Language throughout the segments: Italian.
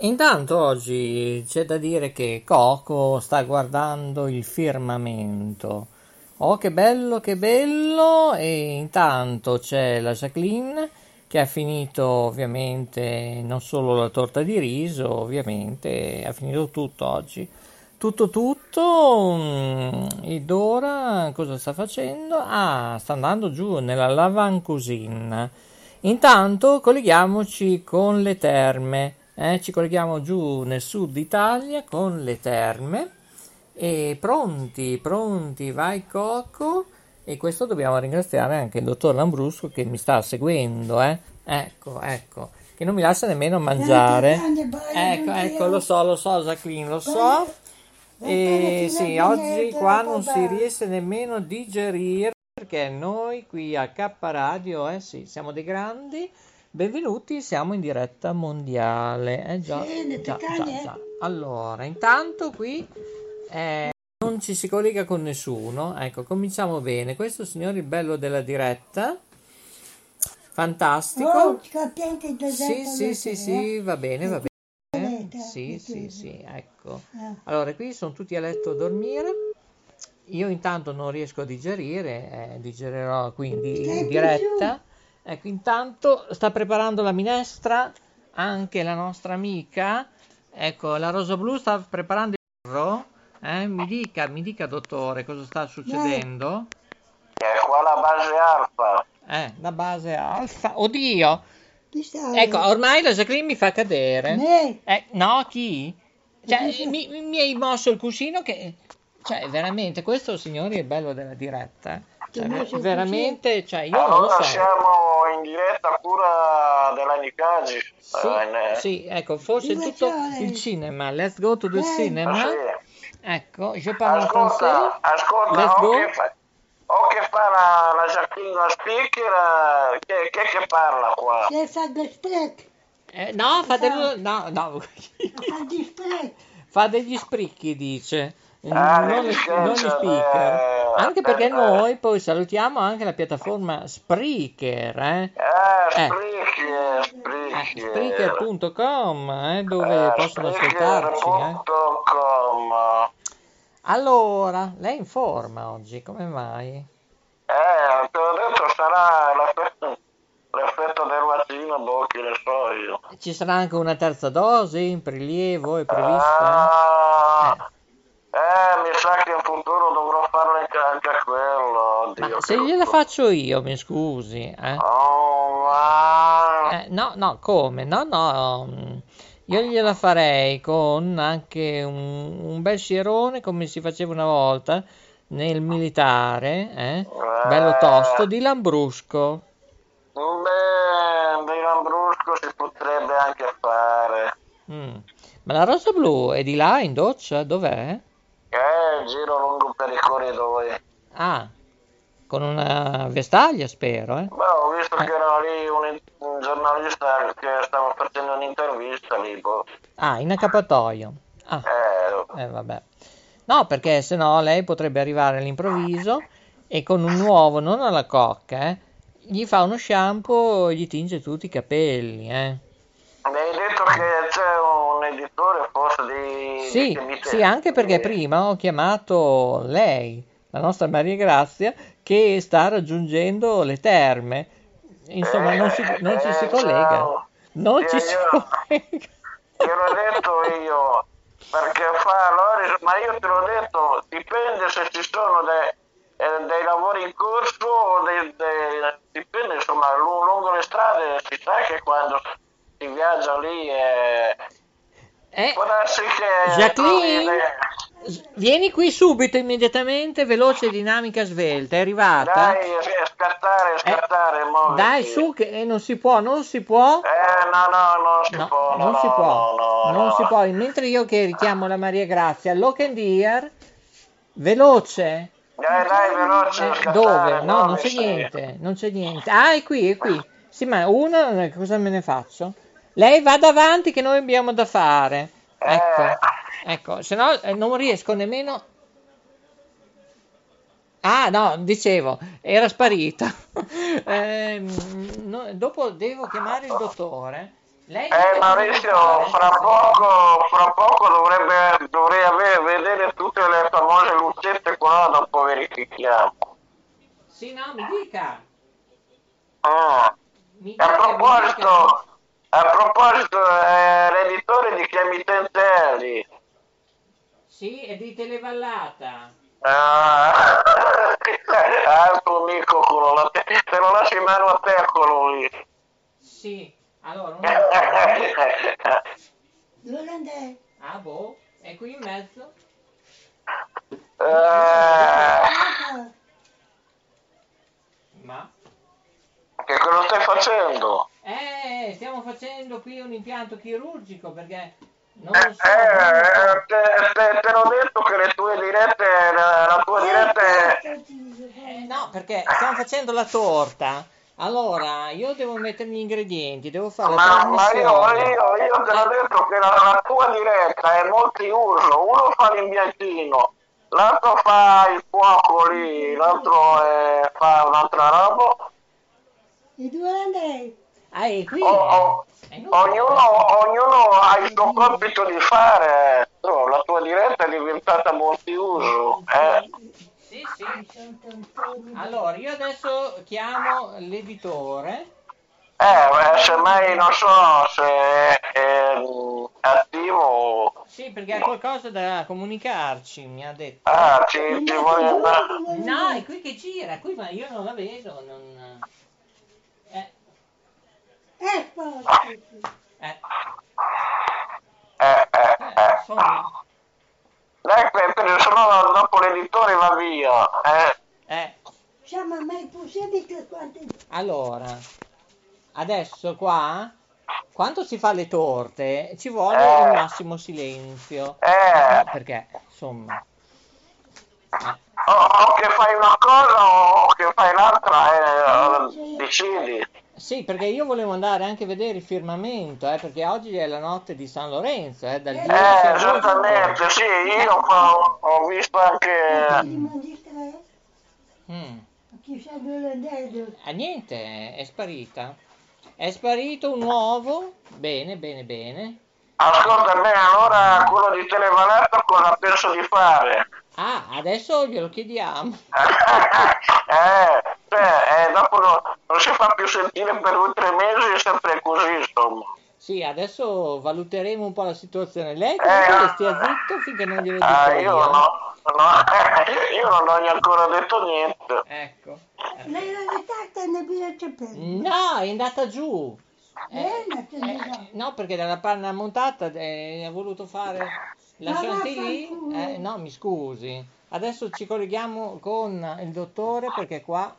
Intanto oggi c'è da dire che Coco sta guardando il firmamento. Oh, che bello, che bello! E intanto c'è la Jacqueline che ha finito ovviamente non solo la torta di riso, ovviamente ha finito tutto oggi. Tutto tutto, mm, e Dora cosa sta facendo? Ah, sta andando giù nella Lavan Cuisine. Intanto colleghiamoci con le terme. Eh, ci colleghiamo giù nel sud Italia con le terme. E pronti, pronti, vai Coco e questo dobbiamo ringraziare anche il dottor Lambrusco che mi sta seguendo, eh. ecco, ecco, che non mi lascia nemmeno mangiare, ecco, ecco, lo so, lo so Jacqueline, lo so, e sì, oggi qua non si riesce nemmeno a digerire perché noi qui a K Radio, eh sì, siamo dei grandi, Benvenuti, siamo in diretta mondiale. Eh già, già, già, già. Allora, intanto qui eh, non ci si collega con nessuno. Ecco, cominciamo bene. Questo signore il bello della diretta. Fantastico. Oh, sì, sì, sì, sì, va bene, va bene. Sì, sì, sì, ecco. Allora, qui sono tutti a letto a dormire. Io intanto non riesco a digerire, eh, digerirò quindi in diretta. Ecco, intanto sta preparando la minestra anche la nostra amica. Ecco, la Rosa Blu sta preparando il burro. Eh? Mi dica, mi dica, dottore, cosa sta succedendo? È qua la base alfa. Eh, la base alfa. Oddio! Ecco, ormai la Jacqueline mi fa cadere. Me? Eh, no, chi? Cioè, mi, mi hai mosso il cuscino che... Cioè, veramente, questo signori è bello della diretta. Cioè, veramente, cioè, io non lo Allora so. siamo in diretta a cura della Nicagi. Sì, Eh, sì, ecco, forse Dove tutto c'è? il cinema. Let's go to the Eh. cinema. sì. Ecco, je parle Ascolta, français. ascolta, Let's o go. che fa, o che fa la, la Jacqueline speaker, eh, che, che, che parla qua? Jij gaat gesprek. Eh, no, fate lui- no, no. Gaat gesprek. fa degli spricchi, dice. Ah, non, le, non gli speaker. eh, Anche perché noi poi salutiamo anche la piattaforma Spreaker, eh? Eh, Eh. spricchi, eh, spricchi. Spreaker.com, eh, dove Eh, possono ascoltarci. Eh. Allora, lei è in forma oggi, come mai? Eh, te l'ho detto, sarà l'effetto, l'effetto del vaccino, boh, che ne so io. Ci sarà anche una terza dose in prelievo, è prevista? Ah, eh, mi sa che in futuro dovrò farne anche, anche quello. Oddio, Ma se gliela faccio io, mi scusi, eh? Oh, ma... Eh, no, no, come? No, no, mm, io gliela farei con anche un, un bel scierone come si faceva una volta nel militare, eh? Bello tosto, di Lambrusco. Beh, di Lambrusco si potrebbe anche fare. Mm. Ma la rosa blu è di là in doccia? Dov'è? Eh, giro lungo per i corridoi. Ah, con una vestaglia, spero, eh? Beh, ho visto Eh. che era lì un, un giornalista che stava facendo un'intervista lì, boh. Ah, in accappatoio. Ah, Eh, eh, vabbè. No, perché se no lei potrebbe arrivare all'improvviso e con un uovo, non alla cocca, eh, gli fa uno shampoo e gli tinge tutti i capelli, eh. mi hai detto che c'è editore forse di... Sì, emittente. sì, anche perché prima ho chiamato lei, la nostra Maria Grazia, che sta raggiungendo le terme. Insomma, non, si, non ci si Eh, collega. ciao. Non Io- ci si io- collega. Te l'ho detto io, perché fa Loris, ma io te l'ho detto, dipende se ci sono dei, eh, dei lavori in corso o dei, dei- dipende insomma, lu- lungo le strade si sa che quando si viaggia lì eh, Eh, può darsi che Jacqueline? vieni qui subito, immediatamente, veloce, dinamica, svelta. È arrivata? dai, eh, scattare, scattare, muoviti. Dai, su, che eh, non si può, non si può. Eh, no, no, non si No, può, no, non si no, può, no, no, non no. si può. Mentre io che richiamo la Maria Grazia, lock and ear, veloce. Dai, dai, veloce, Eh, scattare, dove? No, non c'è niente, non c'è niente. Ah, è qui, è qui. Sì, ma uno, eh, cosa me ne faccio? Lei va davanti che noi abbiamo da fare. Ecco, Eh. ecco, se no eh, non riesco nemmeno... Ah, no, dicevo, era sparita. Ehm, no, dopo devo chiamare il dottore. Lei Eh Maurizio, fra poco, fra poco dovrebbe, dovrei avere, vedere tutte le famose lucette qua dopo verifichiamo. Sì, no, mi dica. Ah. Mi A proposito, a proposito, eh, l'editore di è lì? dica. Sì, è di Televallata. Ah, altro amico quello, la te, te lo lasci in mano a te quello lì. Sì, allora, un Dove andai? Ah, boh, è qui in mezzo. Ah, Ma? Che cosa stai facendo? Eh, stiamo facendo qui un impianto chirurgico perché non Eh, so. eh, te, te- te l'ho detto che le tue dirette, la, la tua diretta è... Eh, no, perché stiamo facendo la torta. Allora, io devo mettere gli ingredienti, devo fare la Ma, ma io, io, io te l'ho detto che la, la tua diretta è multiuso, uno fa l'imbiantino, l'altro fa il fuoco lì, l'altro eh, fa un'altra roba, E dove andai? Ah, è qui. O- o- È inutile. ognuno, ognuno ha il suo compito di fare, Tu, la tua diretta è diventata multiuso. Eh. Sì, sì. Allora, io adesso chiamo l'editore. Eh, beh, semmai non so se è, è, attivo. Sì, perché ha qualcosa da comunicarci, mi ha detto. Ah, ci, ci vuole andare. No, è qui che gira, qui ma io non la vedo, non... Eh, Eh, eh, Eh, eh, eh, eh. insomma, Dai, se no dopo l'editore va via. Eh. eh. Siamo mai possibile quante... Allora, adesso qua, quando si fa le torte, ci vuole Eh. il massimo silenzio. Eh. Perché, insomma... eh. O, o che fai una cosa o che fai l'altra, eh, decidi. Sì, perché io volevo andare anche a vedere il firmamento, eh, perché oggi è la notte di San Lorenzo, eh, dal 10 Eh, esattamente, sì, io ho, ho visto anche... Tre? Mm. Ah, niente, è sparita. È sparito un uovo. Bene, bene, bene. Ascolta bene, allora quello di Televaletta cosa penso di fare? Ah, adesso glielo chiediamo. eh, cioè, eh, dopo no- non si fa più sentire per due o tre mesi, è sempre così, insomma. Sì, adesso valuteremo un po' la situazione. Lei Eh, comunque stia zitto finché non glielo dico Ah, io io. no, no, io non ho ancora detto niente. Ecco. Lei non è stata ne piace per. No, è andata giù. Eh, Eh, eh, so. no, perché dalla panna montata eh, ha voluto fare lascianti lì. vaffanculo. Eh, no, mi scusi. Adesso ci colleghiamo con il dottore perché qua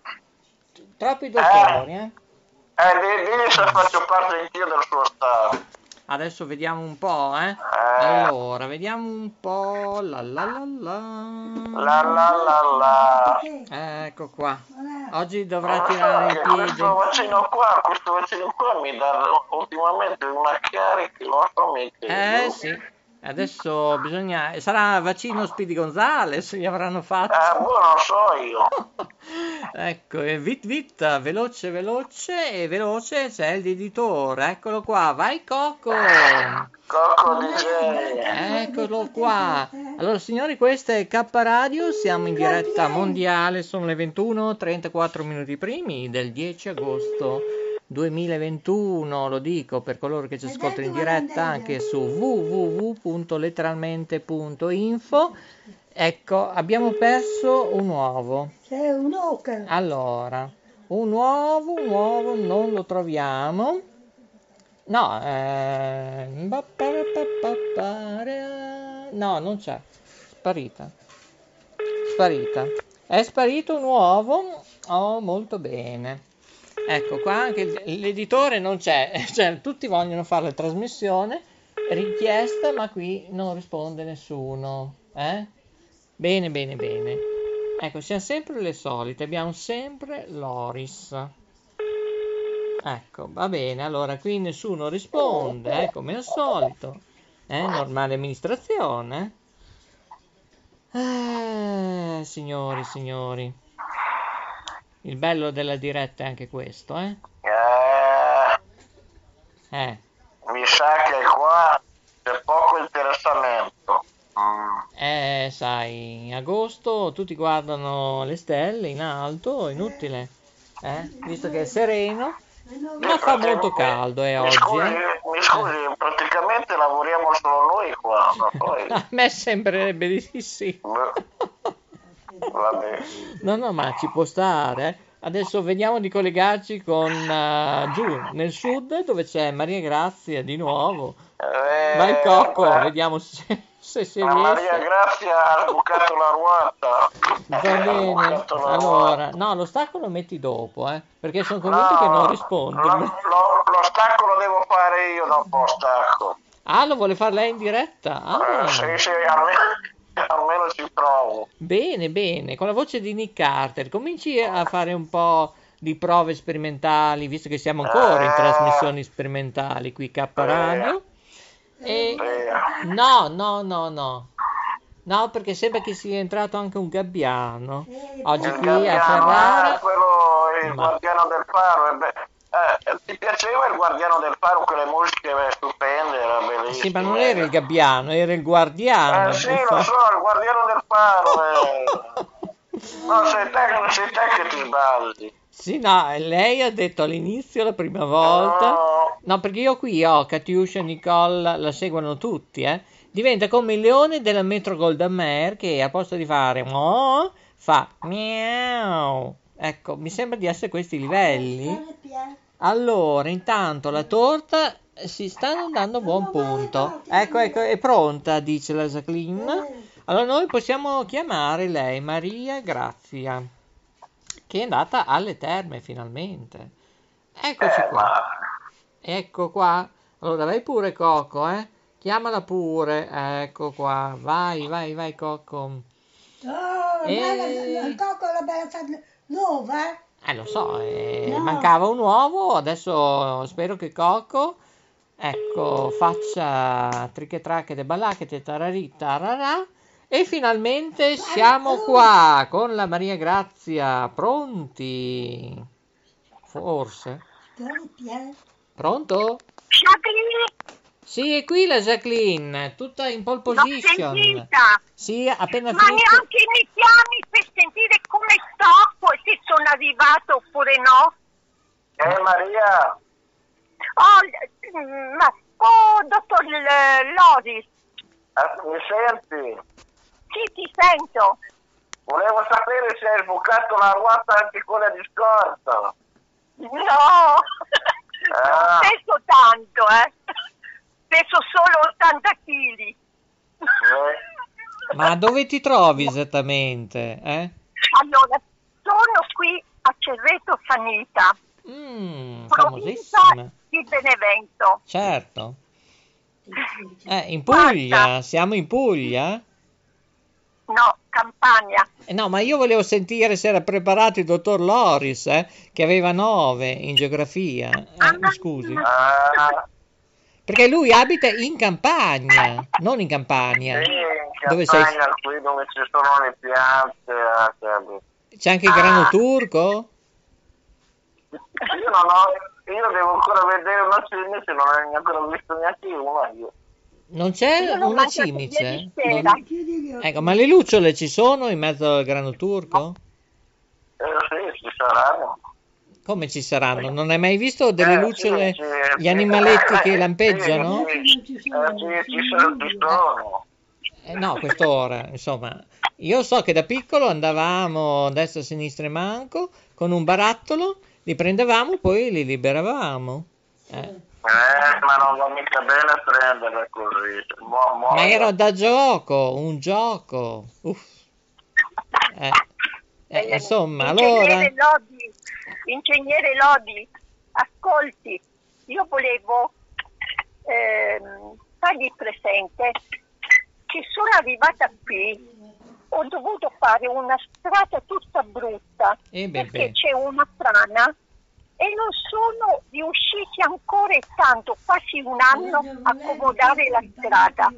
troppi dottori, eh. Eh, di- digli se faccio parte anch'io del suo staff. Adesso vediamo un po', eh. Eh. Allora, vediamo un po'. La la la la. La la la la. Ecco qua. Oggi dovrà tirare i piedi. questo vaccino qua, questo vaccino qua mi dà ultimamente una carica, non so mica. Eh sì. Adesso bisogna... Sarà vaccino Speedy Gonzales, gli avranno fatto. Eh, boh, non so io. Ecco, e vit vit, veloce veloce e veloce c'è l'editore, eccolo qua, vai Coco! Coco DJ. Eccolo qua. Allora, signori, questa è K Radio, siamo in diretta mondiale, sono le 21:34 minuti primi del 10 agosto 2021, lo dico per coloro che ci ascoltano in diretta anche su www.letteralmente.info. Ecco, abbiamo perso un uovo. C'è un'oca. Allora, un uovo, un uovo non lo troviamo. No, eh... no, non c'è. Sparita. Sparita. È sparito un uovo. Oh, molto bene. Ecco qua anche l'editore non c'è, cioè tutti vogliono fare la trasmissione, richiesta, ma qui non risponde nessuno. Eh? Bene, bene, bene. Ecco, siamo sempre le solite, abbiamo sempre Loris. Ecco, va bene, allora qui nessuno risponde, eh, come al solito. Eh, normale amministrazione. Eh, signori, signori. Il bello della diretta è anche questo, eh? Eh, Eh, mi sa che qua c'è poco interessamento. Mm. eh, sai, in agosto tutti guardano le stelle in alto, inutile, eh? Visto che è sereno, ma fa molto caldo, eh, Mi oggi, scusi, eh? mi scusi, praticamente lavoriamo solo noi qua, ma poi... A me sembrerebbe di sì. Beh, Vabbè. No, no, ma ci può stare. eh. Adesso vediamo di collegarci con eh, giù nel sud dove c'è Maria Grazia di nuovo. Eh, Vai Cocco, guarda, vediamo se, se si la Maria riesce. Grazia ha sbucato la ruota. Va bene. Allora, no, lo stacco lo metti dopo, eh, perché sono convinto che non risponde. Lo, lo- lo stacco lo devo fare io dopo lo stacco. Ah, lo vuole fare lei in diretta? Ah, Eh, sì, sì, almeno, almeno ci provo. bene, bene. Con la voce di Nick Carter, cominci a fare un po' di prove sperimentali, visto che siamo ancora in Eh. trasmissioni sperimentali qui K Radio. E... No, no, no, no. No, perché sembra che sia entrato anche un gabbiano. Oggi Il qui a Gabbiano, Ferrara. ah, quello, il Ma- guardiano del faro. eh, beh, ti piaceva il guardiano del faro con le musiche eh, stupende? Era bellissimo. Sì, ma non era il gabbiano, era il guardiano. Eh sì, lo so, il guardiano del faro. eh. No, sei te, che- sei te che ti sbagli. Sì, no, lei ha detto all'inizio la prima volta. No, No, perché io qui ho Katiuscia, Nicole, la seguono tutti, eh. Diventa come il leone della Metro Golden Mare che a posto di fare mo fa miau. Ecco, mi sembra di essere questi livelli. Allora, intanto la torta si sta andando a buon punto. Ecco, ecco, è pronta, dice la Jacqueline. Allora noi possiamo chiamare lei Maria Grazia, che è andata alle terme finalmente. Eccoci eh, qua. Ecco qua. Allora vai pure Coco, eh. Chiamala pure. Ecco qua. Vai, vai, vai Coco. Oh, Eh. bella, il cocco la bella nuova, eh? Eh, lo so, eh, No. mancava un uovo, adesso spero che Coco, ecco, faccia triche tracche de balacche, tararì, tararà. E finalmente siamo qua con la Maria Grazia, pronti? Forse. Piano. Pronto? Sì, è qui la Jacqueline, tutta in pole position. sentita, Sì, appena ma finito. neanche mi chiami per sentire come sto, se sono arrivato oppure no. eh, Maria, Oh, mm, ma, oh dottor L- Loris, eh, mi senti? sì, ti sento. Volevo sapere se hai sbucato la ruota anche quella di scorta. No, Ah. non peso tanto, eh. Peso solo 80 kg. Ma dove ti trovi esattamente? Eh? Allora, sono qui a Cerreto Sanita, Mm, provincia di Benevento. Certo. Eh, in Puglia, Guarda. siamo in Puglia? No, Campania. Eh, no, ma io volevo sentire se era preparato il dottor Loris, eh, che aveva 9 in geografia. Eh, mi scusi. ah, Perché lui abita in campagna, non in campagna. Sì, in Dove sei? campagna qui dove ci sono le piante, ah, capi. C'è anche il grano turco? Io non ho, io devo ancora vedere una cimice, non ho ancora visto neanche una io. Non c'è l'ho una cimice? Non- Ecco, ma le lucciole ci sono in mezzo al grano turco? Eh sì, ci saranno. Come ci saranno? Non hai mai visto delle Eh, lucciole, sì, sì, gli animaletti Eh, che lampeggiano? sì, ci sono, ci sono. Eh, no, a quest'ora, insomma. Io so che da piccolo andavamo a destra, a sinistra e manco con un barattolo, li prendevamo, poi li liberavamo. Eh. Eh, ma non va mica bene prenderle così. Mo- mo- Ma era da gioco, un gioco. Uff. Eh. Eh, insomma, allora... Lodi, ingegnere Lodi, ascolti, io volevo ehm, fargli presente che sono arrivata qui, ho dovuto fare una strada tutta brutta Eh, beh, perché beh. c'è una frana e non sono riusciti ancora tanto, quasi un anno, a accomodare la strada.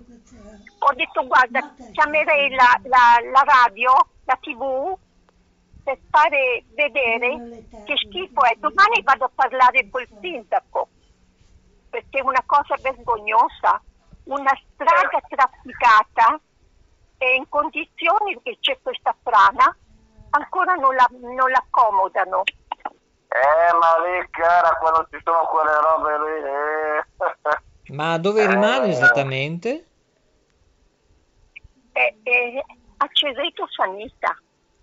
Ho detto guarda, chiamerei la, la- la radio, la tv, per fare vedere che schifo è. Domani vado a parlare col sindaco, perché è una cosa vergognosa. Una strada trafficata e in condizioni che c'è questa frana, ancora non, la, non l'accomodano. Eh, ma lì, cara, quando ci sono quelle robe lì... eh. Ma dove rimane Eh. esattamente? È, è a Cereto Sanita.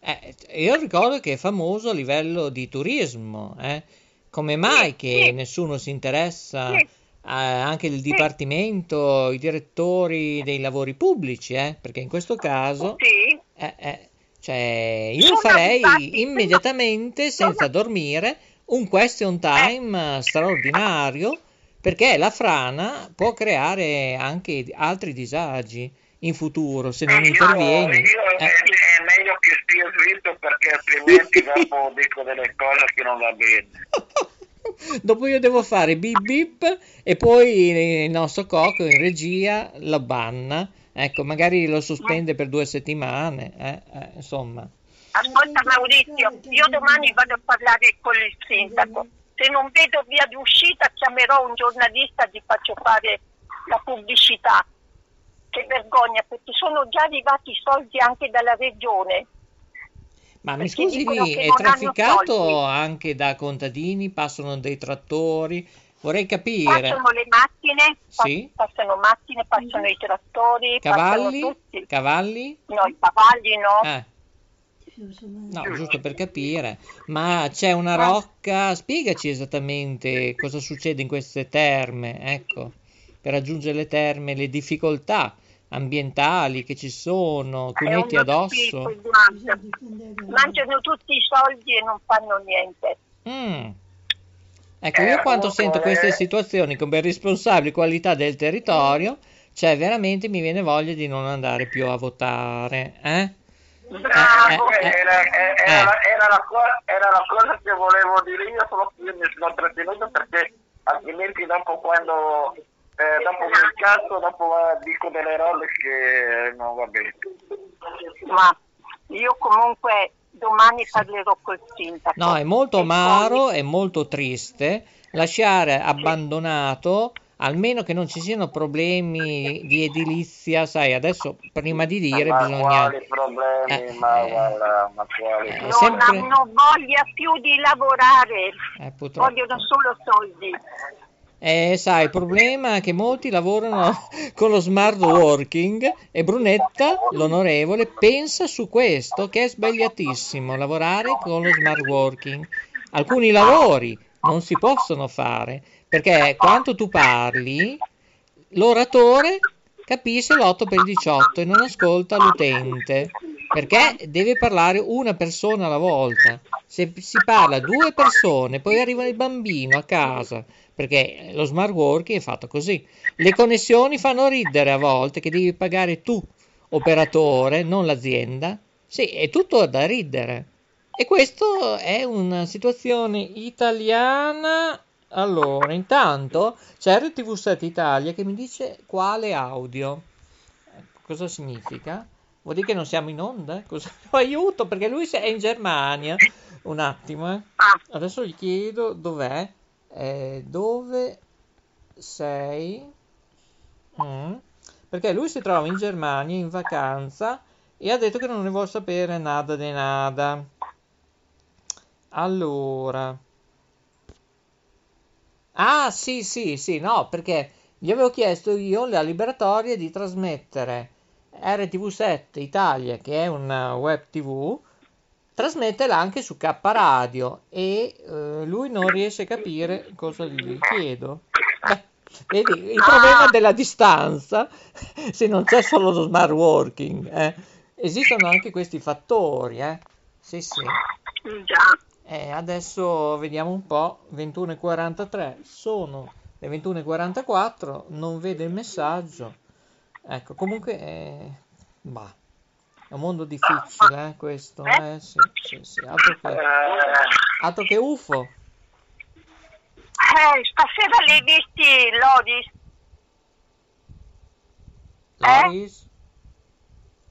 Eh, io ricordo che è famoso a livello di turismo, eh. Come mai che sì. nessuno si interessa, Sì. anche il dipartimento, i direttori dei lavori pubblici, eh? Perché in questo caso, Sì, eh, eh, cioè, io Sono farei arrivati- immediatamente, sono- senza dormire, un question time eh, straordinario, perché la frana può creare anche altri disagi in futuro se non Io- intervieni. io- Eh. è, meglio che stia zitto perché altrimenti dopo dico delle cose che non va bene. Dopo io devo fare bip bip e poi il nostro cocco in regia lo banna. Ecco, magari lo sospende per due settimane. eh, eh, insomma, ascolta Maurizio, io domani vado a parlare con il sindaco. Se non vedo via d'uscita chiamerò un giornalista e gli faccio fare la pubblicità. Che vergogna, perché sono già arrivati i soldi anche dalla regione. ma mi scusi è trafficato anche da contadini? Passano dei trattori? Vorrei capire. Passano le macchine, Sì. passano macchine, passano i trattori, Cavalli? Cavalli? No, i cavalli no. Eh. No, giusto per capire. Ma c'è una rocca? Spiegaci esattamente cosa succede in queste terme, ecco, per raggiungere le terme, le difficoltà ambientali che ci sono, uno addosso. Mangiano tutti i soldi e non fanno niente. Mm. Ecco, Eh, io quando sento eh. queste situazioni come responsabili qualità del territorio, cioè veramente mi viene voglia di non andare più a votare, eh? Bravo. Eh, eh, Era, era- eh. era- era la co- era la cosa che volevo dire io, solo che io mi sono trattenuto perché altrimenti dopo quando eh, dopo mi incazzo, dopo eh, dico delle robe che non va bene. Ma io comunque domani parlerò col sindaco. No, è molto E amaro, è molto triste lasciare abbandonato, almeno che non ci siano problemi di edilizia, sai, adesso prima di dire ma bisogna... quali problemi, Eh, ma, eh. guarda, ma quali Eh, problemi? Non sempre- hanno voglia più di lavorare, Eh, purtroppo. vogliono solo soldi. Eh, sai, il problema è che molti lavorano con lo smart working e Brunetta, l'onorevole, pensa su questo che è sbagliatissimo lavorare con lo smart working. Alcuni lavori non si possono fare perché quando tu parli, l'oratore capisce l'8 per 18 e non ascolta l'utente perché deve parlare una persona alla volta. Se si parla due persone, poi arriva il bambino a casa perché lo smart working è fatto così. Le connessioni fanno ridere a volte che devi pagare tu, operatore, non l'azienda. Sì, è tutto da ridere. E questa è una situazione italiana Allora, intanto c'è RTV7 Italia che mi dice quale audio. Cosa significa? Vuol dire che non siamo in onda? Cosa... Aiuto, perché lui è in Germania. Un attimo, eh. Ah, Adesso gli chiedo dov'è. Eh, dove sei? Mm. Perché lui si trova in Germania in vacanza e ha detto che non ne vuole sapere nada de nada. Allora. Ah, sì, sì, sì, no, perché gli avevo chiesto io la liberatoria di trasmettere RTV7 Italia, che è una web TV, trasmetterla anche su K Radio e eh, lui non riesce a capire cosa gli chiedo. Beh, vedi, il problema della distanza, se non c'è solo lo smart working, eh, esistono anche questi fattori, eh. Sì, sì. già. Eh, adesso vediamo un po', 21.43, sono le 21.44, non vede il messaggio. Ecco, comunque, eh, bah, è un mondo difficile, eh, questo, eh, sì, sì, sì, altro che, altro che UFO. Eh, stasera li hai visti, Lodis? Loris?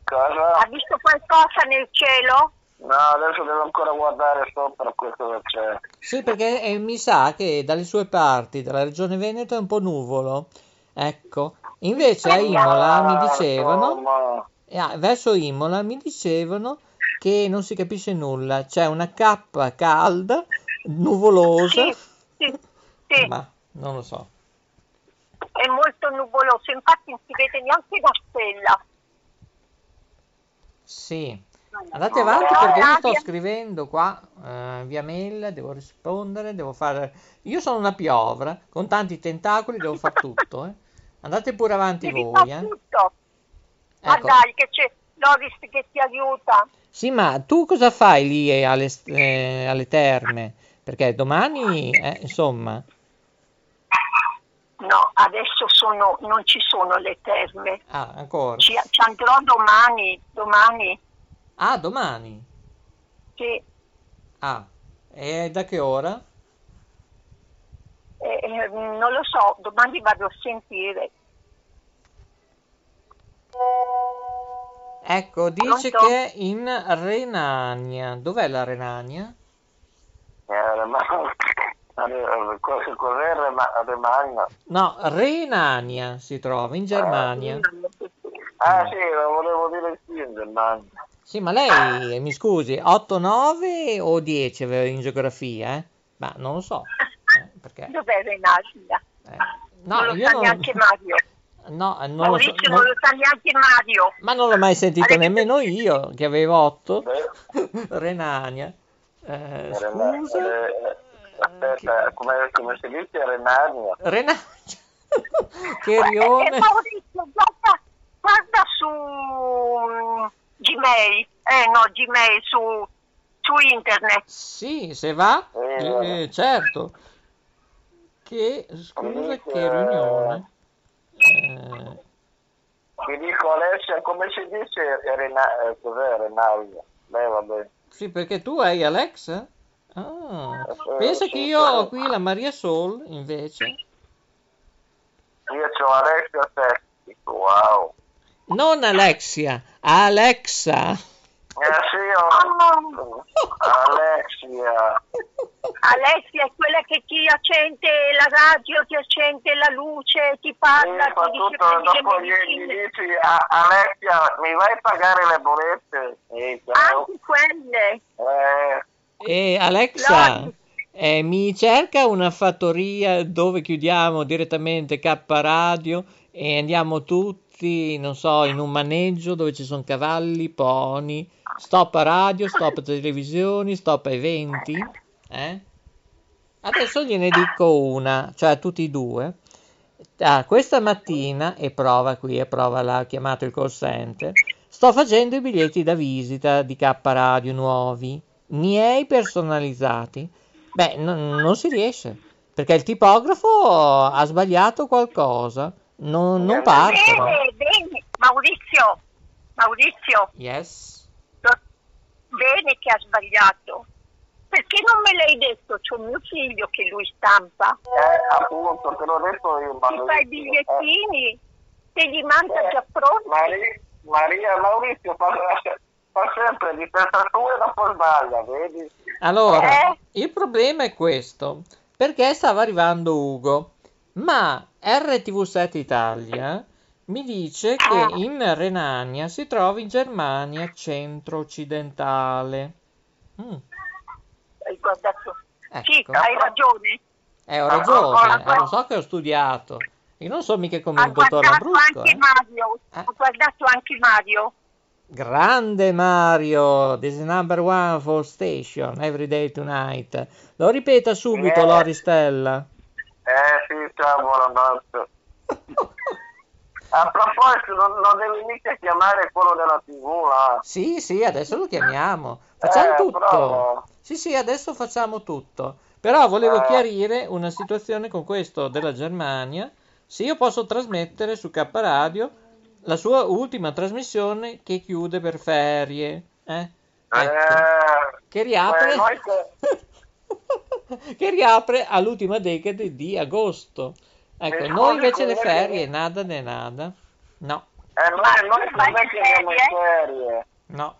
Cosa? Ha visto qualcosa nel cielo? No, adesso devo ancora guardare sopra questo che c'è. Sì, perché eh, mi sa che dalle sue parti, dalla regione Veneto, è un po' nuvolo. Ecco, invece a Imola mi dicevano, Insomma, ah, verso Imola mi dicevano che non si capisce nulla. C'è una cappa calda, nuvolosa, Sì, sì, sì. ma non lo so. È molto nuvoloso, infatti non si vede neanche la stella. Sì, andate avanti perché io sto scrivendo qua eh, via mail, devo rispondere, devo fare... Io sono una piovra, con tanti tentacoli devo fare tutto, eh. Andate pure avanti Devi voi, eh. tutto. Ma Ecco. dai, che c'è Loris che ti aiuta. Sì, ma tu cosa fai lì eh, alle, eh, alle terme? Perché domani, eh, insomma, No, adesso sono, non ci sono le terme. ah, ancora. Ci, ci andrò domani, domani. Ah, domani. Sì. Ah, e da che ora? Eh, eh, non lo so, domani vado a sentire. Ecco, dice Pronto? che è in Renania. Dov'è la Renania? eh, ma, eh, cos'è Remagna? No, Renania si trova in Germania. Ah sì, lo volevo dire qui in Germania. Sì, ma lei, mi scusi, 8, 9 o 10 aveva in geografia, eh? Ma non lo so. eh, perché? Dov'è Renascita? eh, no, non lo io sa non... neanche Mario. No, eh, non lo so. Non- non lo sa neanche Mario. Ma non l'ho mai sentito Adesso- nemmeno io, che avevo 8. Beh, Renania. Eh, scusa. eh, aspetta, come, come si dice Renania? Renania. che Eh, rione. Maurizio, guarda, guarda su Gmail, eh no, Gmail, su, su internet. Sì, se va, Eh. eh, certo. Che, scusa, che riunione. Eh, Ti dico Alessia, come si dice Rena- eh, cos'è Renania? Beh, vabbè. sì, perché tu hai Alexa? Ah, Eh, pensa che io ho qui la Maria Sol, invece. Io ho Alessia Sesti, wow. Non Alexia, Alexa. Eh sì, ho... Alessia. Alessia è quella che ti accende la radio, ti accende la luce, ti Sì, parla, fa ti dice dopo gli, gli dici a Alessia, mi vai a pagare le bollette? Sì. Anche quelle. Eh, E Alexa, Lodi. eh, mi cerca una fattoria dove chiudiamo direttamente K Radio e andiamo tutti, non so, in un maneggio dove ci sono cavalli, pony, stop a radio, stop a televisioni, stop a eventi. Eh? Adesso gliene dico una, cioè a tutti e due. Ah, questa mattina, e prova qui, e prova là, ho chiamato il call center, sto facendo i biglietti da visita di K Radio nuovi, miei personalizzati. Beh, non- non si riesce, perché il tipografo ha sbagliato qualcosa, non, non partono. Bene, bene. Maurizio, Maurizio, Yes. bene che ha sbagliato. perché non me l'hai detto? C'ho mio figlio che lui stampa. Eh, appunto, te l'ho detto io. Ti fai i eh, bigliettini, te li manda eh, già pronti. Maria, Maria Maurizio fa, fa sempre di testa sua e dopo sbaglia, vedi? Allora, Eh? il problema è questo, perché stava arrivando Ugo, ma RTV7 Italia mi dice che in Renania si trova in Germania centro-occidentale. Mm, Hai guardato? Sì, ecco, hai ragione. eh, ho ragione, eh, lo so che ho studiato. Io non so mica come Ha il dottor guardato Lambrusco, anche eh. Mario. Eh. Ha guardato anche Mario. Grande Mario, this is number one for station, every day tonight. Lo ripeta subito, Eh. Lori Stella. Eh sì, ciao, buonanotte. A proposito, non, non devi mica chiamare quello della TV, là. Sì, sì, adesso lo chiamiamo. Facciamo Eh, tutto. bravo. Sì, sì, adesso facciamo tutto. Però volevo Eh. chiarire una situazione con questo della Germania. Se io posso trasmettere su K Radio la sua ultima trasmissione che chiude per ferie. Eh? Ecco. Eh, Che riapre. eh, noi che- che riapre all'ultima decade di agosto. Ecco, Eh, noi invece le ferie, nada ne nada. No, eh, noi, noi Ma non è in che andiamo in ferie? no.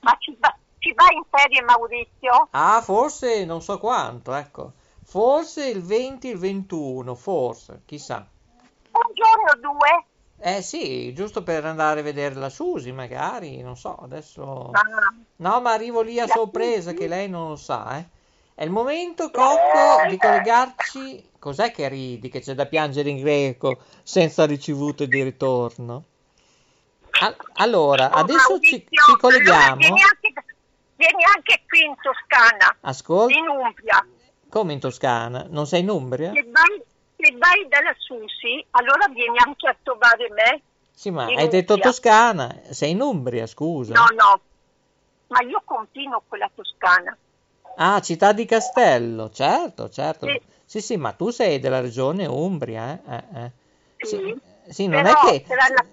Ma ci va, ci va in ferie Maurizio? Ah, forse non so quanto, ecco. Forse il 20, il 21, forse, chissà. Un giorno, due? Eh sì, giusto per andare a vedere la Susi, magari, non so, adesso... Ah, No, ma arrivo lì a La sorpresa Susi? che lei non lo sa, eh. È il momento, Cocco, di collegarci... Cos'è che ridi, che c'è da piangere in greco senza ricevute di ritorno? Al- allora, oh, adesso ci, ci colleghiamo. vieni, anche, vieni anche qui in Toscana, Ascolta, in Umbria. come in Toscana? Non sei in Umbria? Se vai, se vai dalla Susi, allora vieni anche a trovare me. Sì, ma hai detto Umbria. Toscana, sei in Umbria, scusa. No, no, ma io continuo con la Toscana. Ah, Città di Castello, certo, certo. Sì. Sì, sì, ma tu sei della regione Umbria, eh? eh, eh. Sì, Sì, sì, non è che... tra, la-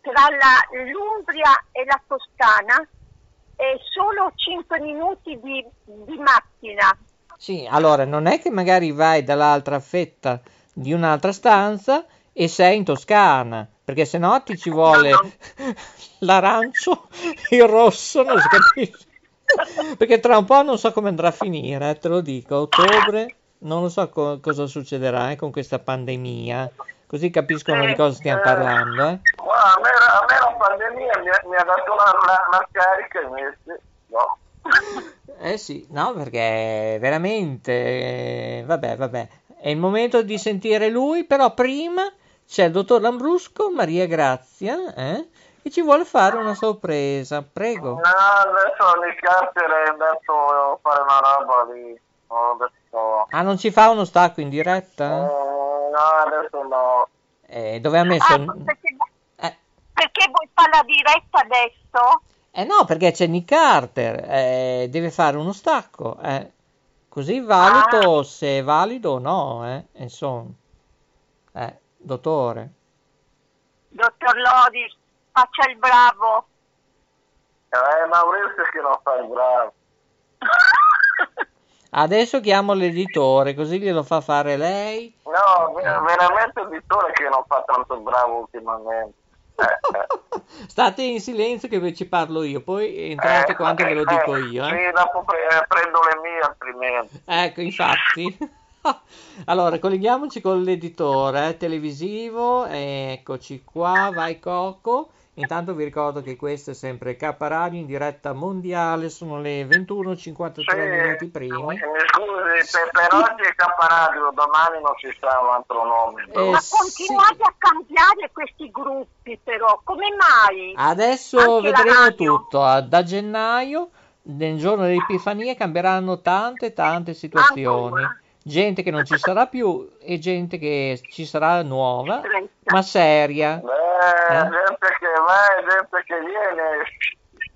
tra la- l'Umbria e la Toscana è solo 5 minuti di, di macchina. Sì, allora, non è che magari vai dall'altra fetta di un'altra stanza e sei in Toscana, perché se no ti ci vuole No, l'arancio, il rosso, non si capisce. Perché tra un po' non so come andrà a finire, eh, te lo dico, ottobre, non lo so co- cosa succederà eh, con questa pandemia, così capiscono di cosa stiamo parlando, eh. A me, a me la pandemia mi ha, mi ha dato una, una, una carica invece. No. Eh sì, no, perché veramente, eh, vabbè, vabbè, è il momento di sentire lui, però prima c'è il dottor Lambrusco, Maria Grazia, eh, che ci vuole fare una sorpresa, prego. No, adesso nel carcere è andato a fare una roba lì. Adesso... Ah, non ci fa uno stacco in Eh, diretta? no, adesso no. Eh, dove ha messo... Ah, perché, Eh, perché vuoi fare la diretta adesso? eh no, perché c'è Nick Carter, eh, deve fare uno stacco, eh. Così valuto se è valido o no, eh, insomma. Eh, dottore. Dottor Lodi, faccia il bravo. Eh, Maurizio che non fa il bravo. Adesso chiamo l'editore, così glielo fa fare lei. No, ver- veramente il dittore che non fa tanto bravo ultimamente. Eh, eh. State in silenzio che ci parlo io, poi entrate Eh, quando ve lo eh, dico io. Eh. Sì, dopo pre- eh, prendo le mie altrimenti. Ecco, infatti. Allora, colleghiamoci con l'editore eh, televisivo. Eccoci qua, vai Coco. Intanto vi ricordo che questo è sempre K Radio in diretta mondiale, sono le 21.53 minuti primi. Mi scusi, per, per oggi è Caparadio, domani non ci sa un altro nome. Eh, Ma sì. continuate a cambiare questi gruppi però, come mai? Adesso Anche vedremo radio. tutto. Ah, Da gennaio, nel giorno dell'Epifania, cambieranno tante, tante situazioni. Ancora. Gente che non ci sarà più e gente che ci sarà nuova, ma seria. Beh, Eh? Va e gente che viene.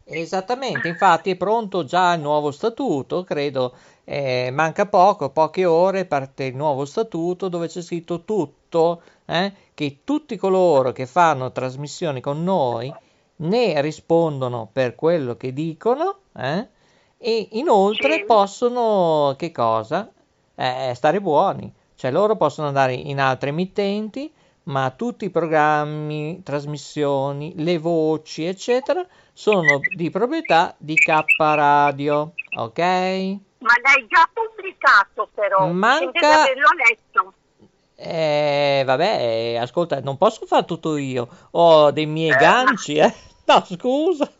Esattamente, infatti è pronto già il nuovo statuto, credo, eh, manca poco, poche ore parte il nuovo statuto dove c'è scritto tutto, eh, che tutti coloro che fanno trasmissioni con noi ne rispondono per quello che dicono, eh, e inoltre Sì. possono, che cosa? Eh, stare buoni, cioè loro possono andare in altre emittenti, ma tutti i programmi, trasmissioni, le voci, eccetera, sono di proprietà di K Radio, ok? Ma l'hai già pubblicato però, Manca- averlo letto. Eh, vabbè, ascolta, non posso fare tutto io, ho dei miei ganci, eh? No, scusa.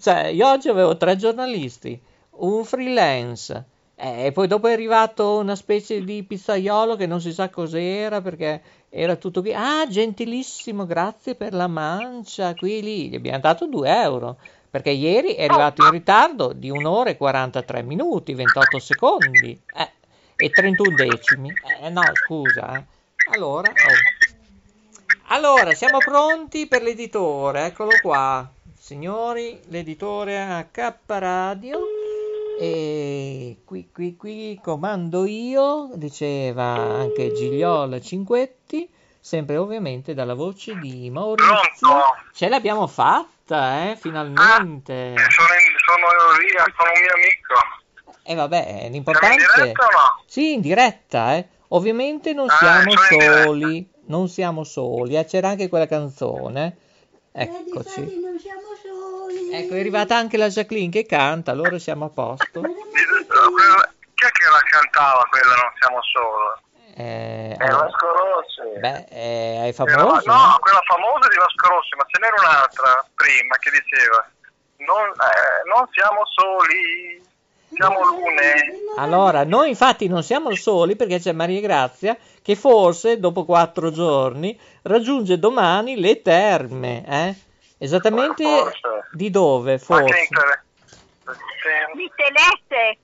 Cioè, io oggi avevo tre giornalisti, un freelance, eh, e poi dopo è arrivato una specie di pizzaiolo che non si sa cos'era perché era tutto qui. Ah, gentilissimo, grazie per la mancia, qui lì, gli abbiamo dato 2 euro, perché ieri è arrivato in ritardo di un'ora e 43 minuti, 28 secondi, eh, e 31 decimi. Eh, no, scusa, eh. Allora, oh. Allora, siamo pronti per l'editore, eccolo qua. Signori, l'editore a K Radio. E qui, qui, qui comando io, diceva anche Gigliola Cinquetti, sempre ovviamente dalla voce di Maurizio. Pronto? Ce l'abbiamo fatta, eh, finalmente. Sono, in- sono via con un mio amico. E vabbè, Siamo in l'importante... diretta o no? Sì, in diretta, eh. Ovviamente non Ah, siamo soli, non siamo soli, eh, c'era anche quella canzone. Eh, Eccoci. non siamo soli. Ecco, è arrivata anche la Jacqueline che canta, allora siamo a posto. Chi è che la cantava quella Non siamo solo? Eh, È allora, Vasco Rossi. beh, eh, è Era- famoso, no, eh? quella famosa di Vasco Rossi, ma ce n'era un'altra prima che diceva non, eh, non siamo soli, siamo l'une. Allora, noi infatti non siamo soli perché c'è Maria Grazia che forse dopo quattro giorni raggiunge domani le terme, eh? Esattamente Forse. di dove? Forse. Di Teleste,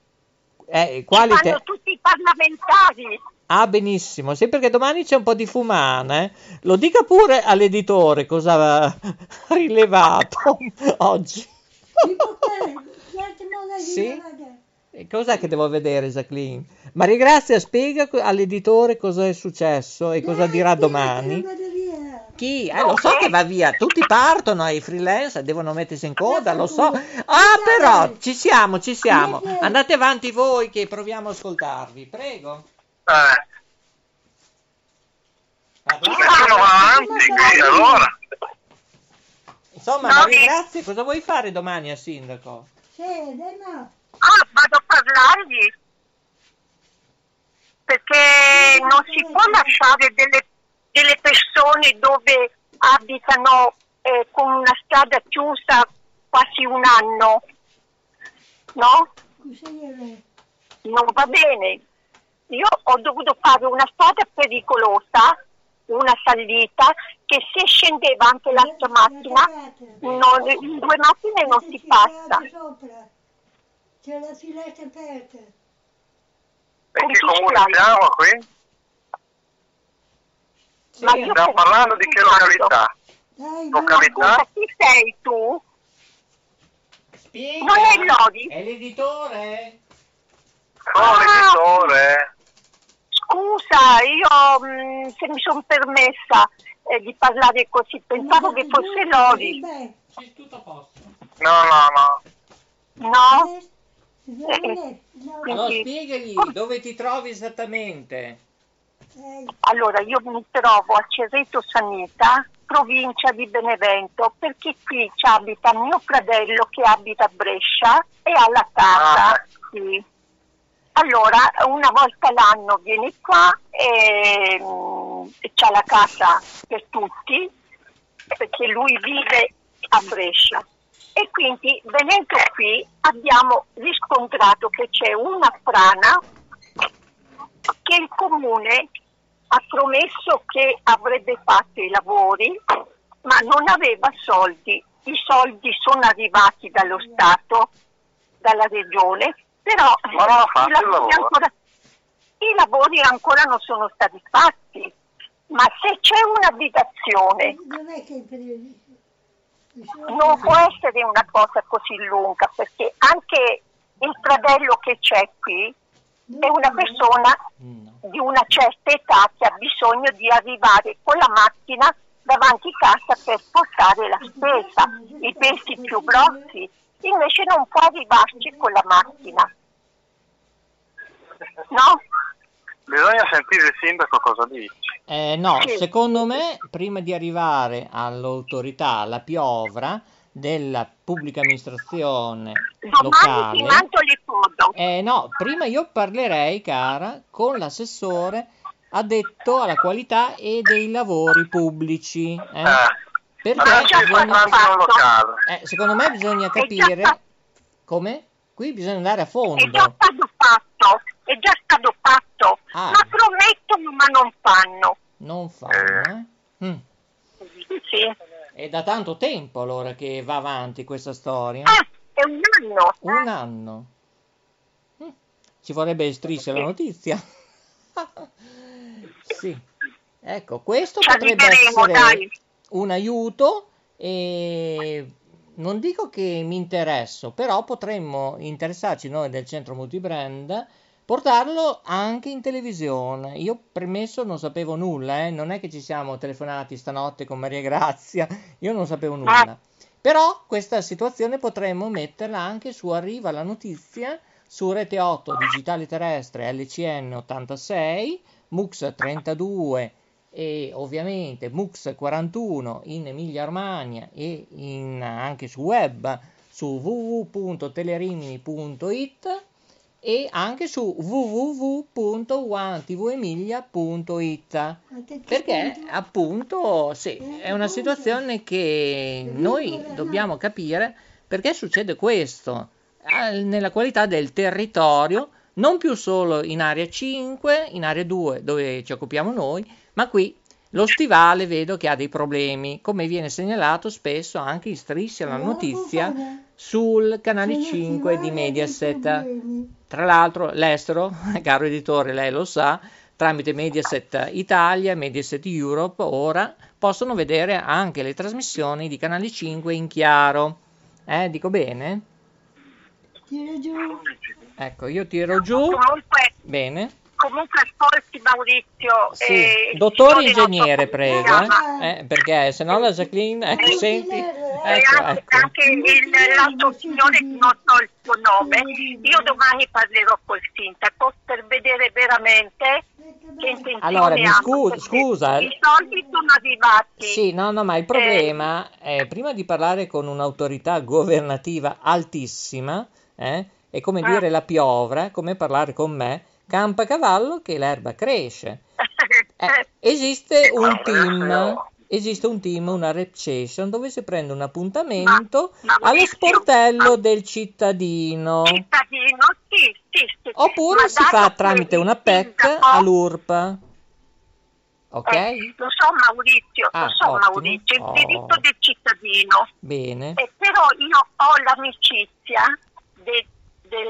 Eh, quali fanno te- tutti i parlamentari. Ah, benissimo. Sì, perché domani c'è un po' di fumana, eh? Lo dica pure all'editore cosa ha rilevato oggi. Sì? Cos'è che devo vedere, Jacqueline? Maria Grazia, spiega all'editore cosa è successo e cosa dirà domani. che vado via. Chi? Eh, lo so che va via, tutti partono ai freelance, devono mettersi in coda, lo so. Ah, però, ci siamo, ci siamo. Andate avanti voi che proviamo a ascoltarvi, prego. Eh, va avanti allora. Insomma, Maria Grazia, cosa vuoi fare domani a sindaco? Dai, no. Ah, vado a parlargli. Perché non si può lasciare delle, delle persone dove abitano eh, con una strada chiusa quasi un anno. No? Non va bene. Io ho dovuto fare una strada pericolosa, una salita, che se scendeva anche l'altra macchina, non- in due macchine non si passa. Sopra. C'è la finestra aperta. E che comune siamo qui? Ma io Stiamo parlando di che località? Dai, Ma Località? scusa, chi sei tu? Spiega. Non è Lodi? È l'editore? Sono Ah! l'editore. Scusa, io mh, se mi sono permessa eh, di parlare così, pensavo che fosse Lodi. Beh, C'è tutto a posto. No, no, no. No? no, Allora, Sì. spiegagli dove ti trovi esattamente. dai. Allora, io mi trovo a Cereto Sanita, provincia di Benevento, perché qui ci abita mio fratello che abita a Brescia e ha la casa. Ah. Sì. Allora, una volta l'anno viene qua e mm, c'ha la casa per tutti, perché lui vive a Brescia. E quindi venendo qui abbiamo riscontrato che c'è una frana che il comune ha promesso che avrebbe fatto i lavori, ma non aveva soldi. I soldi sono arrivati dallo Stato, dalla regione, però Ma non ha fatto i, il lavori lavoro. ancora, i lavori ancora non sono stati fatti. Ma se c'è un'abitazione il... non può essere una cosa così lunga perché anche il fratello che c'è qui è una persona di una certa età che ha bisogno di arrivare con la macchina davanti casa per portare la spesa, i pesi più grossi. Invece non può arrivarci con la macchina. No? Bisogna sentire il sindaco cosa dice. Eh, no, Sì. secondo me, prima di arrivare all'autorità, alla piovra della pubblica amministrazione Domani ti locale, eh, no, prima io parlerei, cara, con l'assessore addetto alla qualità e dei lavori pubblici. eh. Eh, Perché bisogna- eh, secondo me bisogna capire come? Qui bisogna andare a È già fondo. stato fatto, è già stato fatto, Ah. ma promettono ma non fanno. Non fanno, eh? Mm. Sì. È da tanto tempo allora che va avanti questa storia. Ah, è un anno. Un anno. Mm. Ci vorrebbe striscia la notizia. sì. Ecco, questo Ci potrebbe essere dai. Un aiuto e non dico che mi interesso, però potremmo interessarci noi del centro multibrand, portarlo anche in televisione. Io premesso non sapevo nulla, eh, non è che ci siamo telefonati stanotte con Maria Grazia, io non sapevo nulla. Però questa situazione potremmo metterla anche su Arriva la notizia su Rete 8 Digitale Terrestre LCN 86, MUX 32 e ovviamente MUX 41 in Emilia Romagna e in- anche su web su www.telerimini.it e anche su www.1tvemilia.it perché appunto sì, è una situazione che noi dobbiamo capire perché succede questo eh, nella qualità del territorio, non più solo in area 5, in area 2 dove ci occupiamo noi, ma qui lo stivale vedo che ha dei problemi, come viene segnalato spesso anche in striscia la notizia sul canale 5 di Mediaset. Tra l'altro l'estero, caro editore, lei lo sa, tramite Mediaset Italia, Mediaset Europe, ora possono vedere anche le trasmissioni di Canale 5 in chiaro. Eh, dico bene? Tira giù. Ecco, io tiro giù. Comunque, Bene. comunque ascolti Maurizio. Sì. eh, Dottore ingegnere, prego. Eh? Eh, perché se no la Jacqueline, ecco, Eh, senti. E Ecco, anche, ecco. anche il- l'altro signore, non so il suo nome, io domani parlerò col sindaco per vedere veramente Allora, mi scu- scusa. I soldi sono arrivati. Sì, no, no, ma il problema è prima di parlare con un'autorità governativa altissima, eh, è come Ah. dire la piovra, come parlare con me, campa cavallo che l'erba cresce. Eh, esiste un team, esiste un team, una rep session dove si prende un appuntamento Ma- ma allo sportello del cittadino. cittadino, sì, sì, sì. Oppure si fa tramite una PEC all'URP. Ok? Eh, lo so Maurizio, Ah, lo so ottimo. Maurizio, il Oh. diritto del cittadino. Bene. Eh, però io ho l'amicizia de-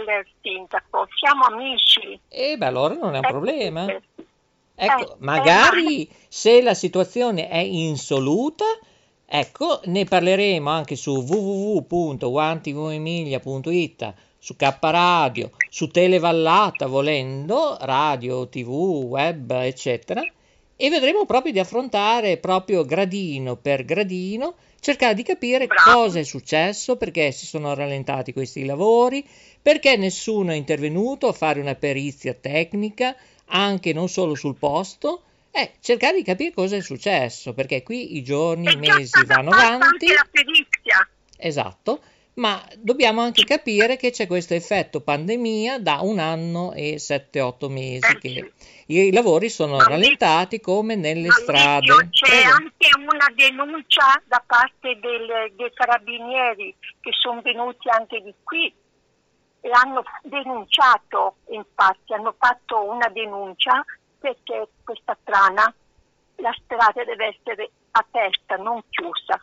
del sindaco, siamo amici. E beh, allora non è un Eh, problema. eh, Ecco, eh, magari se la situazione è insoluta, ecco, ne parleremo anche su www.wantivemilia.it, su K Radio, su Televallata volendo, radio, tv, web, eccetera, e vedremo proprio di affrontare proprio gradino per gradino, cercare di capire Bravo. cosa è successo, perché si sono rallentati questi lavori, perché nessuno è intervenuto a fare una perizia tecnica, anche non solo sul posto, e cercare di capire cosa è successo, perché qui i giorni, i mesi vanno avanti, anche la perizia. esatto, ma dobbiamo anche capire che c'è questo effetto pandemia da un anno e 7-8 mesi, che i lavori sono rallentati come nelle strade. C'è anche una denuncia da parte del- dei carabinieri che sono venuti anche di qui e hanno denunciato, infatti, hanno fatto una denuncia perché questa trana, la strada deve essere aperta, non chiusa.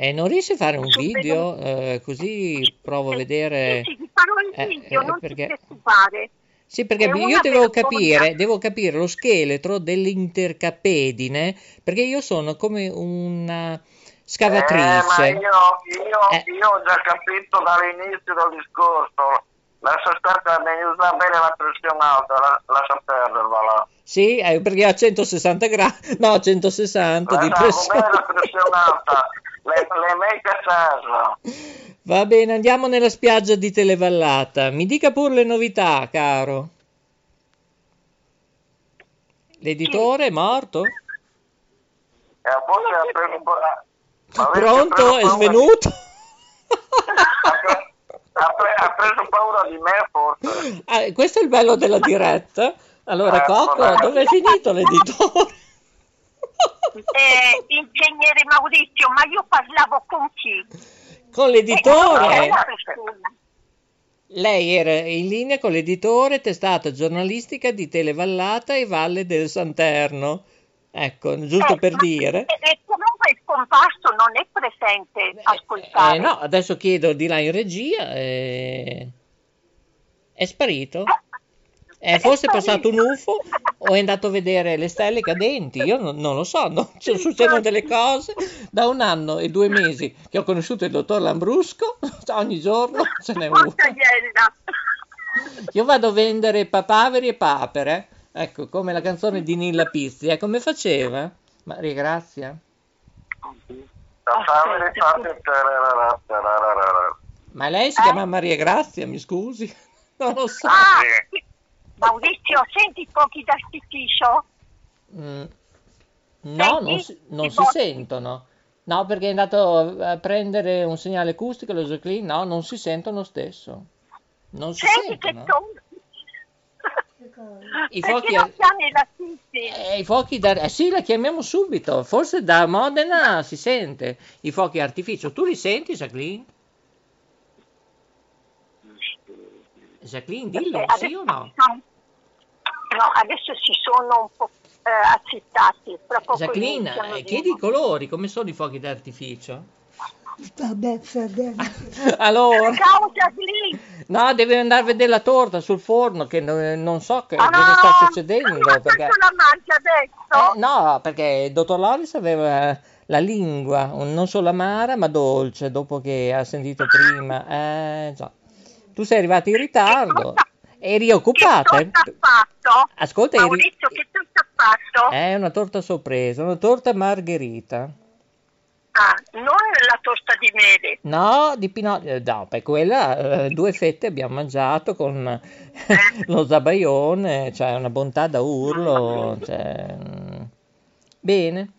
E non riesci a fare un video eh, così provo a vedere... Sì, sì, farò il eh, video, eh, non perché- preoccupare. Sì, perché io devo capire, devo capire lo scheletro dell'intercapedine, perché io sono come una Eh, ma scavatrice. io, io, Eh. io ho già capito dall'inizio del discorso. Lascia stare mi usa bene la pressione alta, la- lascia perderla. Sì, eh, perché ha 160 gradi, no, 160 di Lascia bene pressione. la pressione alta. le, le mette a casa. Va bene, andiamo nella spiaggia di Televallata. Mi dica pure le novità, caro. L'editore è morto? E a volte ha preso un po'... ma avete Pronto? È svenuto? Ha, pre- ha pre- ha preso paura di me forse. Ah, questo è il bello della diretta. Allora, Eh, Cocco, dove è finito l'editore? Eh, ingegnere Maurizio, ma io parlavo con chi? Con Eh, l'editore. è persona. Lei era in linea con l'editore testata giornalistica di Televallata e Valle del Santerno. Ecco, giusto Eh, per dire. E, comunque è scomparso, non è presente a ascoltare. Eh, no, adesso chiedo di là in regia. eh, È sparito? È forse è passato un UFO o è andato a vedere le stelle cadenti? Io non, non lo so, no? Succedono delle cose. Da un anno e due mesi che ho conosciuto il dottor Lambrusco, ogni giorno ce n'è uno. Io vado a vendere papaveri e papere, ecco, come la canzone di Nilla Pizzi. Eh, come faceva? Maria Grazia? Ma lei si chiama Maria Grazia, mi scusi? Non lo so. Ah, Sì. Maurizio, senti i fuochi d'artificio? Mm, No, non si, non I si sentono. No, perché è andato a prendere un segnale acustico, lo Jacqueline, no, non si sentono stesso. Non si Senti che sentono. tono. I Perché fuochi, Sissi? eh, i fuochi d'ar- eh sì, la chiamiamo subito. Forse da Modena si sente i fuochi artificio. Tu li senti, Jacqueline? Jacqueline, dillo, Perché sì o no? sono- No, adesso si sono un po' eh, azzittati. Jacqueline, eh, di chiedi i colori, come sono i fuochi d'artificio? Bene. Allora, Ciao Jacqueline! no, devi andare a vedere la torta sul forno, che non, non so che, Ah, cosa sta succedendo. Ma Perché, la mangia adesso? Eh, no, perché il dottor Loris aveva la lingua non solo amara, ma dolce, dopo che ha sentito prima. Eh, già. Tu sei arrivato in ritardo, eri occupata. Che eh? torta fatto? Ascolta, eri- Maurizio, che torta fatto? È una torta sorpresa, una torta margherita. Ah, non la torta di mele. No, di pinocchio, eh, no, per quella eh, due fette abbiamo mangiato con Eh. lo zabaione, cioè una bontà da urlo. cioè, mm. Bene,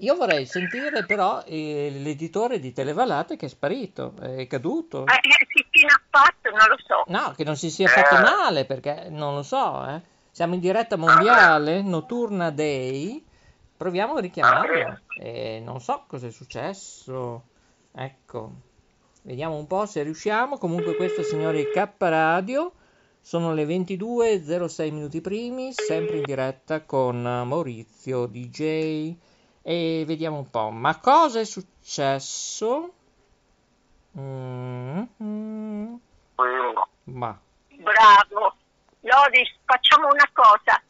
io vorrei sentire però eh, l'editore di Televallate che è sparito, è caduto. Eh, eh, che fine ha fatto? Non lo so. No, che non si sia fatto Eh. male, perché non lo so, eh. Siamo in diretta mondiale, notturna day. Proviamo a richiamarlo. Eh, non so cosa è successo. Ecco. Vediamo un po' se riusciamo. Comunque questo signore è K Radio. Sono le 22.06 minuti primi, sempre in diretta con Maurizio DJ. E vediamo un po'. Ma cosa è successo? Mm, mm, Quello. ma Bravo. Loris, facciamo una cosa.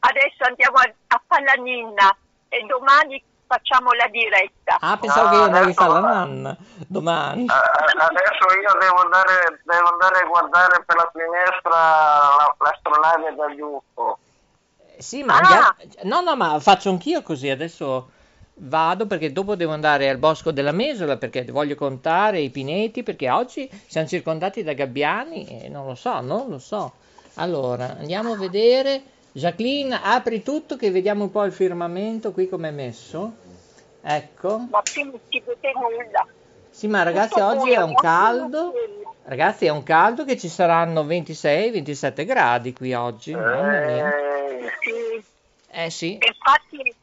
Adesso andiamo a, a Palaninna e domani facciamo la diretta. Ah, pensavo che Ah, andavi a fare la nanna domani. Eh, eh, Adesso io devo andare, devo andare a guardare per la finestra la- l'astronave dagli UFO. Sì, ma Ah! andiamo- No, no, ma faccio anch'io così. Adesso vado perché dopo devo andare al bosco della Mesola perché voglio contare i pineti perché oggi siamo circondati da gabbiani e non lo so, non lo so. Allora, andiamo a vedere. Jacqueline, apri tutto che vediamo un po' il firmamento qui come è messo. Ecco. Ma qui non si vede nulla. Sì, ma ragazzi, oggi è un caldo. Ragazzi, è un caldo che ci saranno 26-27 gradi qui oggi. Mamma mia. Eh, Sì. Eh sì. Infatti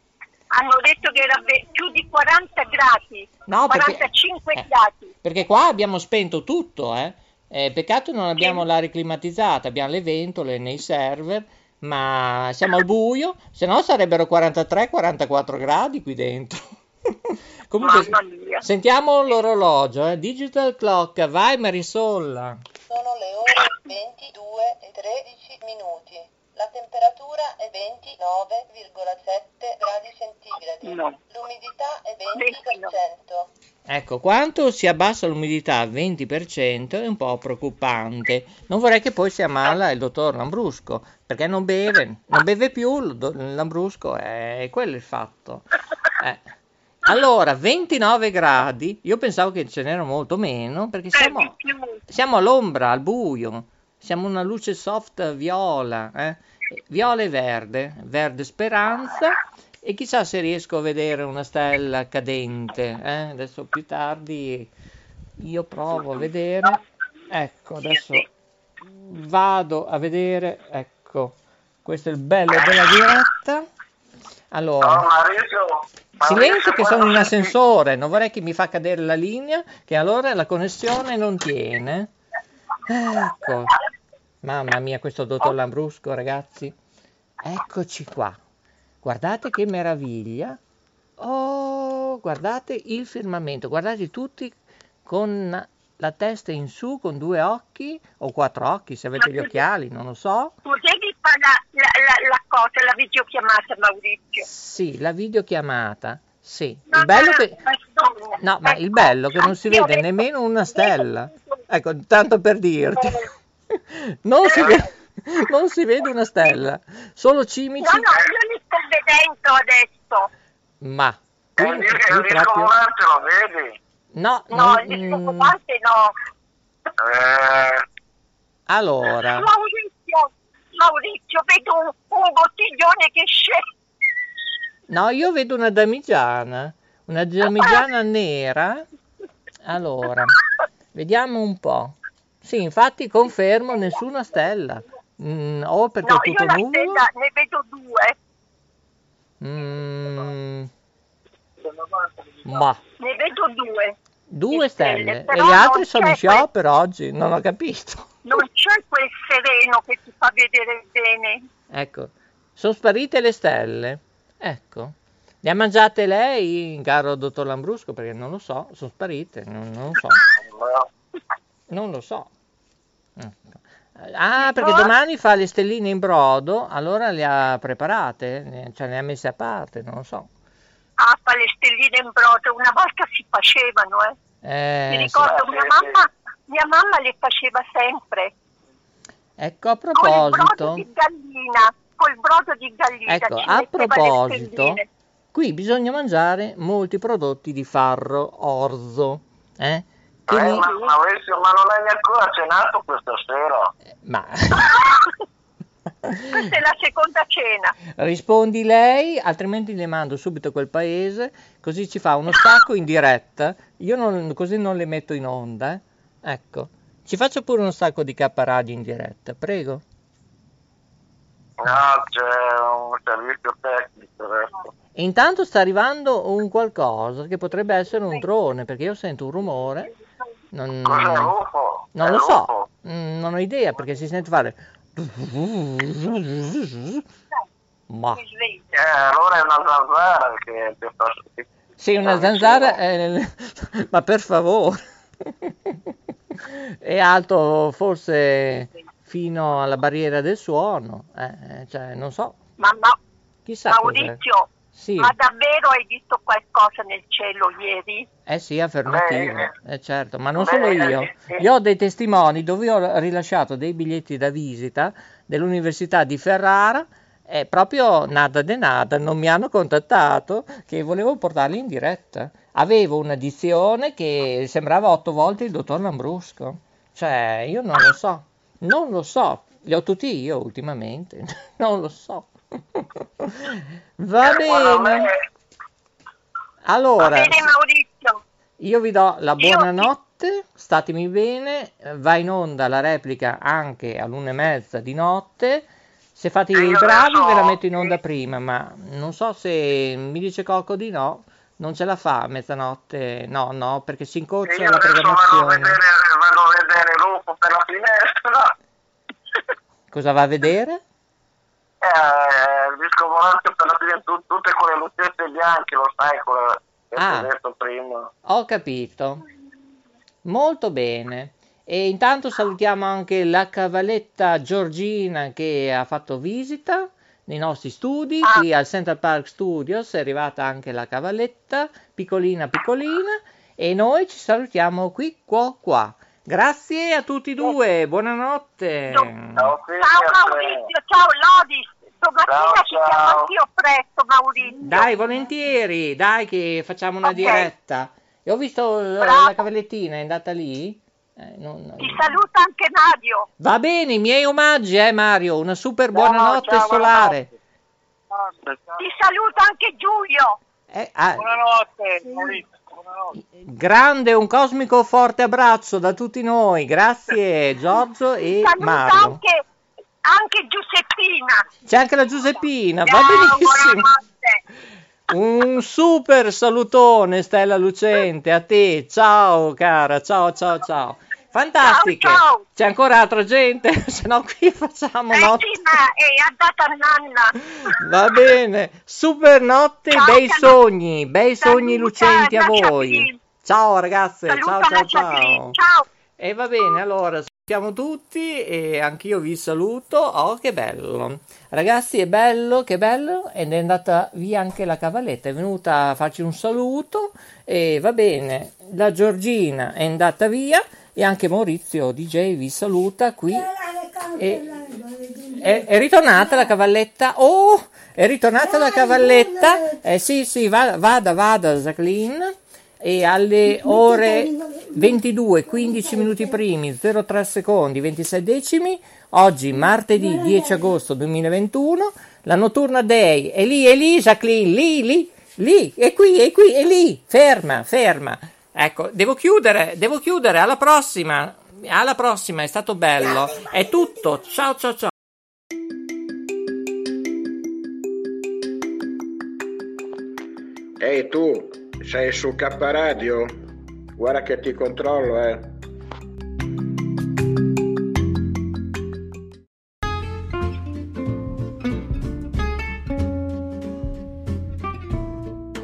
hanno detto che era più di 40 gradi, No, perché- 45 eh, gradi. Perché qua abbiamo spento tutto, eh. Eh, peccato non abbiamo l'aria climatizzata, abbiamo le ventole nei server, ma siamo al buio, se no sarebbero 43-44 gradi qui dentro. Comunque, Mamma mia. sentiamo l'orologio, eh. Digital clock, vai Marisolla. Sono le ore 22 e 13 minuti. La temperatura è 29,7 gradi centigradi. No. L'umidità è 20%. Ecco, quanto si abbassa l'umidità al 20% è un po' preoccupante. Non vorrei che poi si ammala il dottor Lambrusco, perché non beve, non beve più Lambrusco, è quello il fatto. Eh. Allora, 29 gradi, io pensavo che ce n'era molto meno perché Eh, siamo, siamo all'ombra, al buio, siamo una luce soft viola, eh? Viola e verde, verde speranza e chissà se riesco a vedere una stella cadente, eh? adesso più tardi io provo a vedere, ecco adesso vado a vedere, ecco, questo è il bello della diretta, allora... Silenzio che sono quando- ascensore, non vorrei che mi fa cadere la linea, che allora la connessione non tiene. Ecco, mamma mia, questo dottor Lambrusco, ragazzi. Eccoci qua. Guardate che meraviglia. Oh, guardate il firmamento, guardate tutti con la testa in su, con due occhi o quattro occhi, se avete gli occhiali, non lo so. Potevi fare la, la, la, la cosa, la videochiamata, Maurizio. Sì, la videochiamata. Sì, il bello che... Madonna. No, ma il bello che non si vede nemmeno una stella. Ecco, tanto per dirti. Non si vede, non si vede una stella, solo No, cimici. no, io li sto vedendo adesso. Ma Eh, qui, il disco- il lo vedi? No, No, non- il disco mm, no. Eh, allora, Maurizio, Maurizio, vedo un, un bottiglione che scende. no, io vedo una damigiana, una damigiana nera. Allora, vediamo un po'. Sì, infatti confermo nessuna stella. Mm, o perché No, è io tutto la nuvolo. stella ne vedo due. Mm, ma Ne vedo due. due stelle, stelle e gli altri sono in sciopero oggi, non ho capito. Non c'è quel sereno che ti fa vedere bene. Ecco, sono sparite le stelle. Ecco. Le ha mangiate lei, caro dottor Lambrusco? Perché non lo so, sono sparite, non, non lo so. Non lo so. Ecco. Ah, perché domani fa le stelline in brodo, allora le ha preparate, cioè le ha messe a parte, non lo so. Ah, fa le stelline in brodo, una volta si facevano, eh. Eh, Mi sì. ricordo, mia mamma, mia mamma le faceva sempre. Ecco, a Col brodo proposito, di gallina, col brodo di gallina. ecco, a proposito, qui bisogna mangiare molti prodotti di farro orzo, eh? Eh, mi- ma, Maurizio, ma non hai ancora cenato questa sera? ma Questa è la seconda cena. rispondi lei, altrimenti le mando subito a quel paese, così ci fa uno stacco in diretta. Io non- così non le metto in onda, eh. Ecco, ci faccio pure uno stacco di K Radio in diretta, prego. No, c'è un servizio tecnico adesso. E intanto sta arrivando un qualcosa che potrebbe essere un drone, perché io sento un rumore. Non, non È lo so? Mm, non ho idea perché si sente fare. Ma. Eh, allora è una zanzara che ti- sì, una zanzara, eh, ma per favore, è alto forse fino alla barriera del suono, eh, cioè non so, Ma, ma chissà. Maurizio, Sì, ma davvero hai visto qualcosa nel cielo ieri? eh sì, affermativo, eh certo, ma non beh, solo io. sì. Io ho dei testimoni dove ho rilasciato dei biglietti da visita dell'Università di Ferrara e proprio nada de nada, non mi hanno contattato che volevo portarli in diretta. Avevo una dizione che sembrava otto volte il dottor Lambrusco. Cioè, io non lo so, non lo so, li ho tutti io ultimamente, non lo so. Va bene. me- Va Allora, bene Maurizio, io vi do la buonanotte, statemi bene, va in onda la replica anche all'una e mezza di notte. Se fate i bravi ve la metto in onda prima, ma non so se mi dice Cocco di no, non ce la fa a mezzanotte, no, no, perché si incoccia la adesso vado a programmazione. vedere, vado a vedere l'UFO per la finestra. Cosa va a vedere? Eh, il disco volante per la finestra, tu- tutte quelle lucette bianche, lo sai, quello che Ah. detto prima. Ho capito. Molto bene. E intanto salutiamo anche la cavalletta Giorgina che ha fatto visita nei nostri studi, Ah. qui al Central Park Studios è arrivata anche la cavalletta, piccolina piccolina, e noi ci salutiamo qui qua qua. Grazie a tutti e due, buonanotte. Ciao, ciao. Maurizio, ciao Lodis, Domattina Ciao, ci chiamo ciao. anch'io presto, Maurizio. Dai, volentieri, dai che facciamo una Ok. diretta. E ho visto l- Bravo. la cavallettina, è andata lì? Eh, non- Ti saluta anche Mario. Va bene, i miei omaggi, eh Mario, una super buonanotte ciao, solare. Ti saluta anche Giulio. Eh, ah, Buonanotte, Maurizio. Buonanotte. Grande, un cosmico forte abbraccio da tutti noi, grazie Giorgio e Saluta Mario. anche, anche Giuseppina. C'è anche la Giuseppina, va Ciao, benissimo. buonanotte. Un super salutone Stella Lucente a te, ciao cara, ciao ciao ciao. Fantastiche. Ciao, ciao. C'è ancora altra gente, se no qui facciamo Eh notte. sì, ma è andata Nanna. Va bene, super notte, Ciao, bei Cana- sogni, bei sogni Saluta lucenti a voi. Ciao ragazze, Saluta ciao ciao ciao. Ciao. E va bene, allora salutiamo tutti e anch'io vi saluto. Oh, che bello! Ragazzi, è bello, che bello! Ed è andata via anche la cavalletta, è venuta a farci un saluto e va bene. La Giorgina è andata via e anche Maurizio DJ vi saluta qui. E- è, è ritornata la cavalletta? Oh, è ritornata la cavalletta? Eh sì, sì, va- vada, vada, Jacqueline. E alle ore 22, 15 minuti primi, 03 secondi, 26 decimi, oggi martedì 10 agosto 2021, la notturna Day è lì, è lì, Jacqueline, lì, lì, lì, è qui, è qui, è lì, ferma, ferma. Ecco, devo chiudere, devo chiudere, alla prossima, alla prossima, è stato bello, è tutto, ciao ciao ciao. Ehi tu, sei su K Radio? Guarda che ti controllo, eh.